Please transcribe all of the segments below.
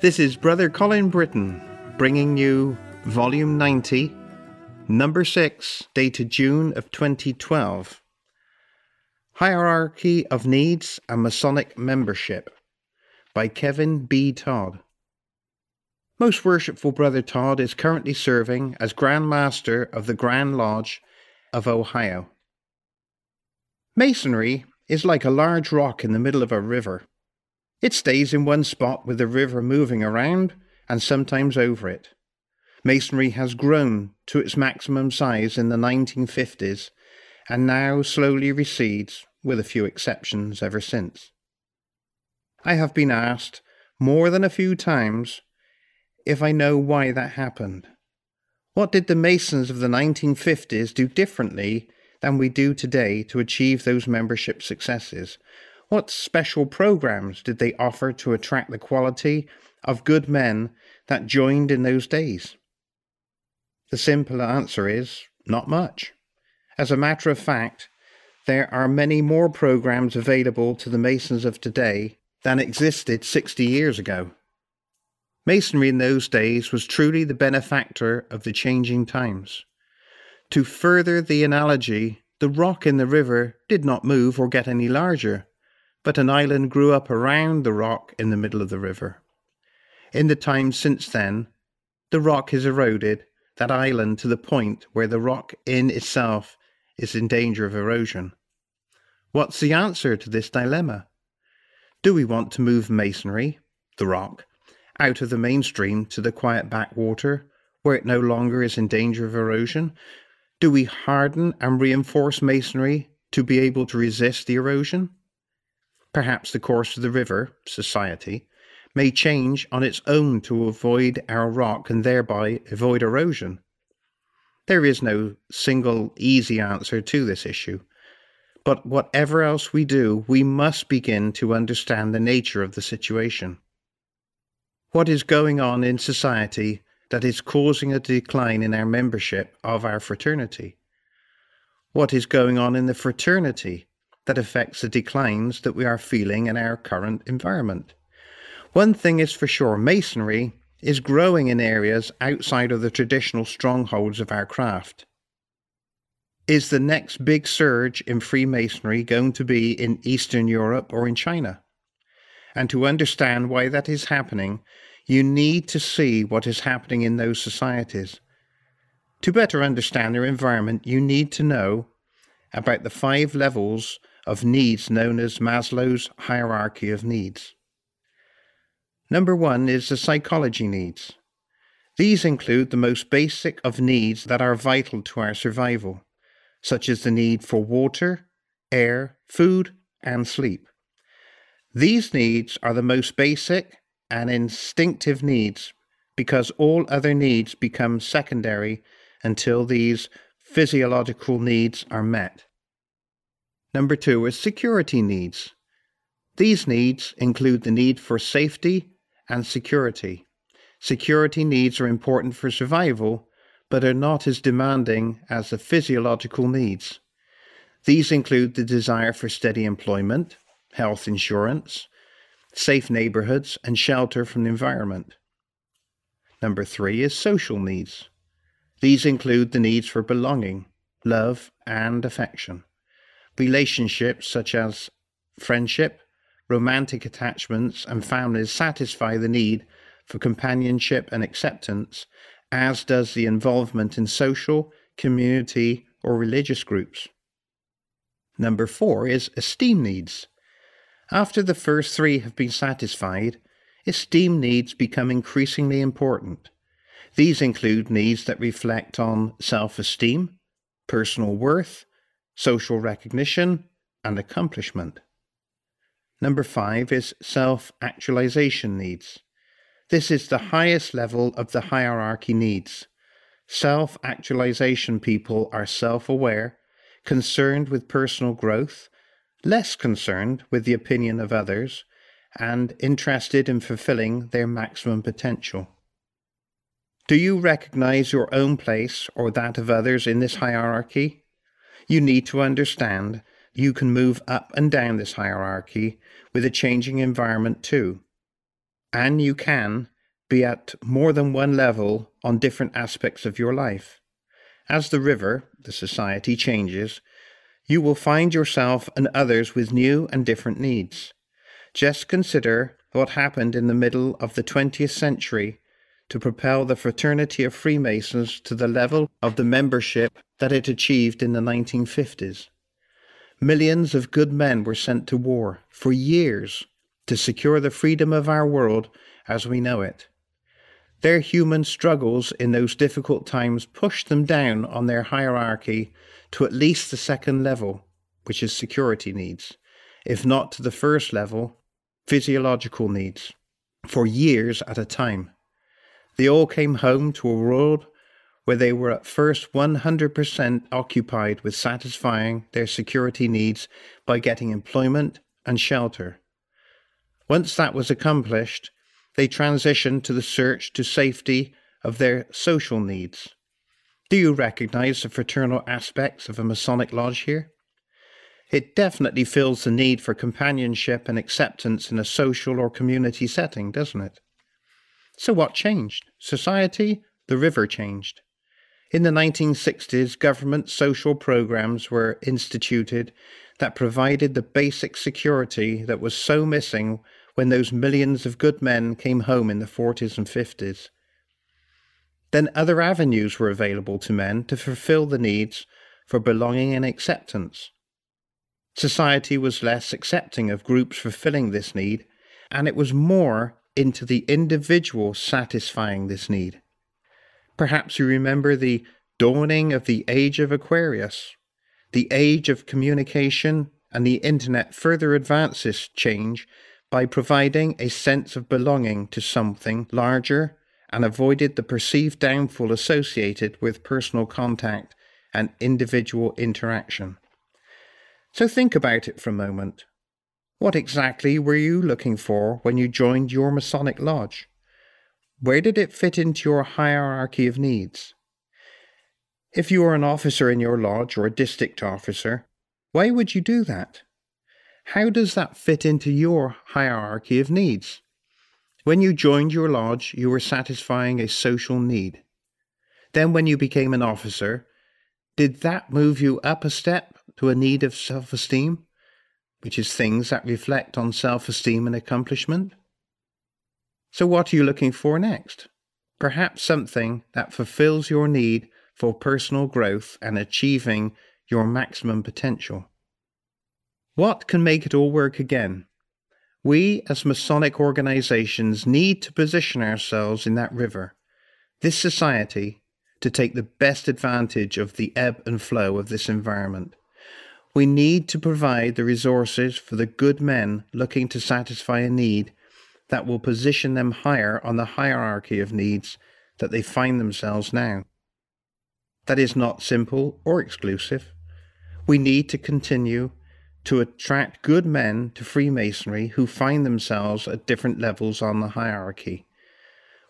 This is Brother Colin Britton bringing you Volume 90, Number 6, dated June of 2012. Hierarchy of Needs and Masonic Membership by Kevin B. Todd. Most Worshipful Brother Todd is currently serving as Grand Master of the Grand Lodge of Ohio. Masonry is like a large rock in the middle of a river. It stays in one spot with the river moving around and sometimes over it. Masonry has grown to its maximum size in the 1950s and now slowly recedes, with a few exceptions, ever since. I have been asked more than a few times if I know why that happened. What did the Masons of the 1950s do differently than we do today to achieve those membership successes? What special programs did they offer to attract the quality of good men that joined in those days? The simple answer is not much. As a matter of fact, there are many more programs available to the Masons of today than existed 60 years ago. Masonry in those days was truly the benefactor of the changing times. To further the analogy, the rock in the river did not move or get any larger, but an island grew up around the rock in the middle of the river. In the time since then, the rock has eroded that island to the point where the rock in itself is in danger of erosion. What's the answer to this dilemma? Do we want to move masonry, the rock, out of the mainstream to the quiet backwater where it no longer is in danger of erosion? Do we harden and reinforce masonry to be able to resist the erosion? Perhaps the course of the river, society, may change on its own to avoid our rock and thereby avoid erosion. There is no single easy answer to this issue. But whatever else we do, we must begin to understand the nature of the situation. What is going on in society that is causing a decline in our membership of our fraternity? What is going on in the fraternity that affects the declines that we are feeling in our current environment. One thing is for sure Masonry is growing in areas outside of the traditional strongholds of our craft. Is the next big surge in Freemasonry going to be in Eastern Europe or in China? And to understand why that is happening, you need to see what is happening in those societies. To better understand their environment, you need to know about the five levels of needs known as Maslow's hierarchy of needs. Number one is the psychology needs. These include the most basic of needs that are vital to our survival, such as the need for water, air, food, and sleep. These needs are the most basic and instinctive needs because all other needs become secondary until these physiological needs are met. Number two is security needs. These needs include the need for safety and security. Security needs are important for survival, but are not as demanding as the physiological needs. These include the desire for steady employment, health insurance, safe neighborhoods, and shelter from the environment. Number three is social needs. These include the needs for belonging, love, and affection. Relationships such as friendship, romantic attachments, and families satisfy the need for companionship and acceptance, as does the involvement in social, community, or religious groups. Number four is esteem needs. After the first three have been satisfied, esteem needs become increasingly important. These include needs that reflect on self esteem, personal worth, social recognition, and accomplishment. Number five is self actualization needs. This is the highest level of the hierarchy needs. Self actualization people are self aware, concerned with personal growth, less concerned with the opinion of others, and interested in fulfilling their maximum potential. Do you recognize your own place or that of others in this hierarchy? You need to understand you can move up and down this hierarchy with a changing environment too. And you can be at more than one level on different aspects of your life. As the river, the society, changes, you will find yourself and others with new and different needs. Just consider what happened in the middle of the 20th century to propel the fraternity of Freemasons to the level of the membership that it achieved in the 1950s. Millions of good men were sent to war for years to secure the freedom of our world as we know it. Their human struggles in those difficult times pushed them down on their hierarchy to at least the second level, which is security needs, if not to the first level, physiological needs, for years at a time. They all came home to a world where they were at first 100% occupied with satisfying their security needs by getting employment and shelter. Once that was accomplished, they transitioned to the search to safety of their social needs. Do you recognize the fraternal aspects of a Masonic lodge here? It definitely fills the need for companionship and acceptance in a social or community setting, doesn't it? So, what changed? Society? The river changed. In the 1960s, government social programs were instituted that provided the basic security that was so missing when those millions of good men came home in the 40s and 50s. Then other avenues were available to men to fulfill the needs for belonging and acceptance. Society was less accepting of groups fulfilling this need, and it was more into the individual satisfying this need. Perhaps you remember the dawning of the age of Aquarius. The age of communication and the internet further advances change by providing a sense of belonging to something larger and avoided the perceived downfall associated with personal contact and individual interaction. So think about it for a moment. What exactly were you looking for when you joined your Masonic Lodge? Where did it fit into your hierarchy of needs? If you are an officer in your lodge or a district officer, why would you do that? How does that fit into your hierarchy of needs? When you joined your lodge, you were satisfying a social need. Then, when you became an officer, did that move you up a step to a need of self esteem? Which is things that reflect on self esteem and accomplishment. So, what are you looking for next? Perhaps something that fulfills your need for personal growth and achieving your maximum potential. What can make it all work again? We, as Masonic organizations, need to position ourselves in that river, this society, to take the best advantage of the ebb and flow of this environment. We need to provide the resources for the good men looking to satisfy a need that will position them higher on the hierarchy of needs that they find themselves now. That is not simple or exclusive. We need to continue to attract good men to Freemasonry who find themselves at different levels on the hierarchy.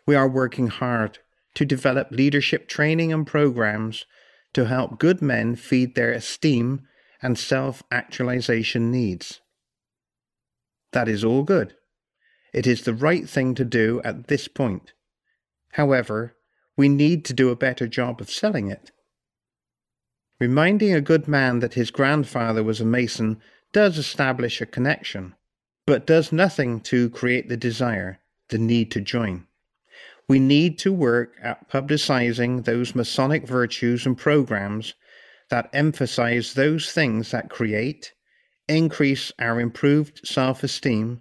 We are working hard to develop leadership training and programs to help good men feed their esteem and self actualization needs. That is all good. It is the right thing to do at this point. However, we need to do a better job of selling it. Reminding a good man that his grandfather was a Mason does establish a connection, but does nothing to create the desire, the need to join. We need to work at publicizing those Masonic virtues and programs that emphasize those things that create, increase our improved self esteem,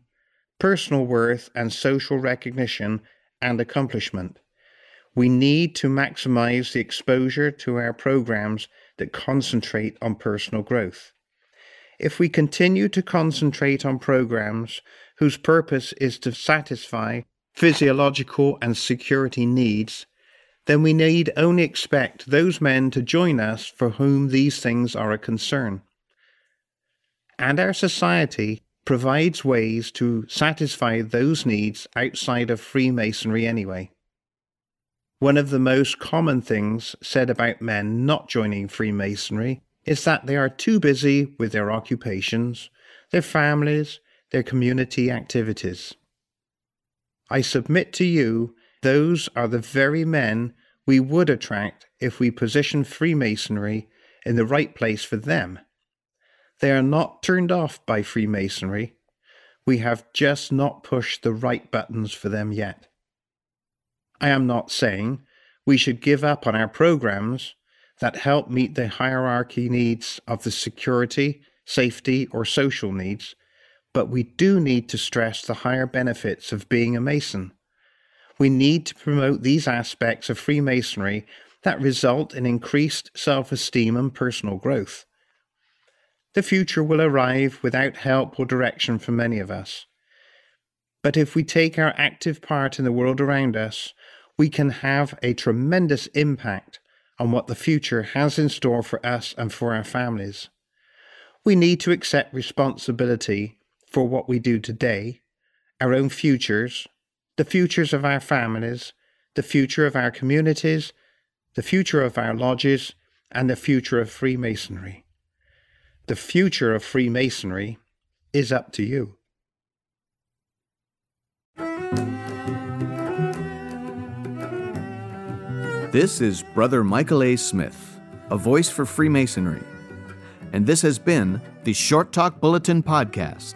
personal worth, and social recognition and accomplishment. We need to maximize the exposure to our programs that concentrate on personal growth. If we continue to concentrate on programs whose purpose is to satisfy physiological, and security needs, then we need only expect those men to join us for whom these things are a concern. And our society provides ways to satisfy those needs outside of Freemasonry anyway. One of the most common things said about men not joining Freemasonry is that they are too busy with their occupations, their families, their community activities. I submit to you, those are the very men we would attract if we position Freemasonry in the right place for them. They are not turned off by Freemasonry. We have just not pushed the right buttons for them yet. I am not saying we should give up on our programs that help meet the hierarchy needs of the security, safety, or social needs, but we do need to stress the higher benefits of being a Mason. We need to promote these aspects of Freemasonry that result in increased self esteem and personal growth. The future will arrive without help or direction from many of us. But if we take our active part in the world around us, we can have a tremendous impact on what the future has in store for us and for our families. We need to accept responsibility for what we do today, our own futures, the futures of our families, the future of our communities, the future of our lodges, and the future of Freemasonry. The future of Freemasonry is up to you. This is Brother Michael A. Smith, a voice for Freemasonry. And this has been the Short Talk Bulletin Podcast,